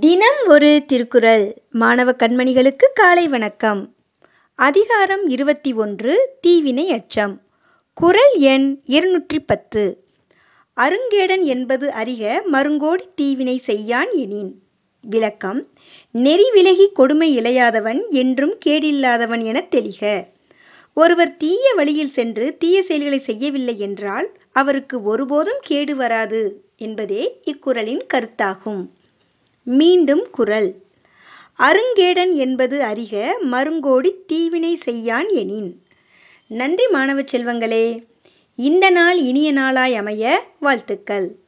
தினம் ஒரு திருக்குறள். மாணவ கண்மணிகளுக்கு காலை வணக்கம். அதிகாரம் இருபத்தி ஒன்று தீவினை அச்சம். குறள் எண் இருநூற்றி பத்து. அருங்கேடன் என்பது அறிக மருங்கோடி தீவினை செய்யான் எனின். விளக்கம் நெறி விலகி கொடுமை இழையாதவன் என்றும் கேடில்லாதவன் எனத் தெளிக ஒருவர் தீய வழியில் சென்று தீய செயல்களை செய்யவில்லை என்றால் அவருக்கு ஒருபோதும் கேடு வராது என்பதே இக்குறளின் கருத்தாகும். மீண்டும் குறள் அருங்கேடன் என்பது அறிக மருங்கோடி தீவினை செய்யான் எனின். நன்றி மாணவ செல்வங்களே இந்த நாள் இனிய நாளாய் அமைய வாழ்த்துக்கள்.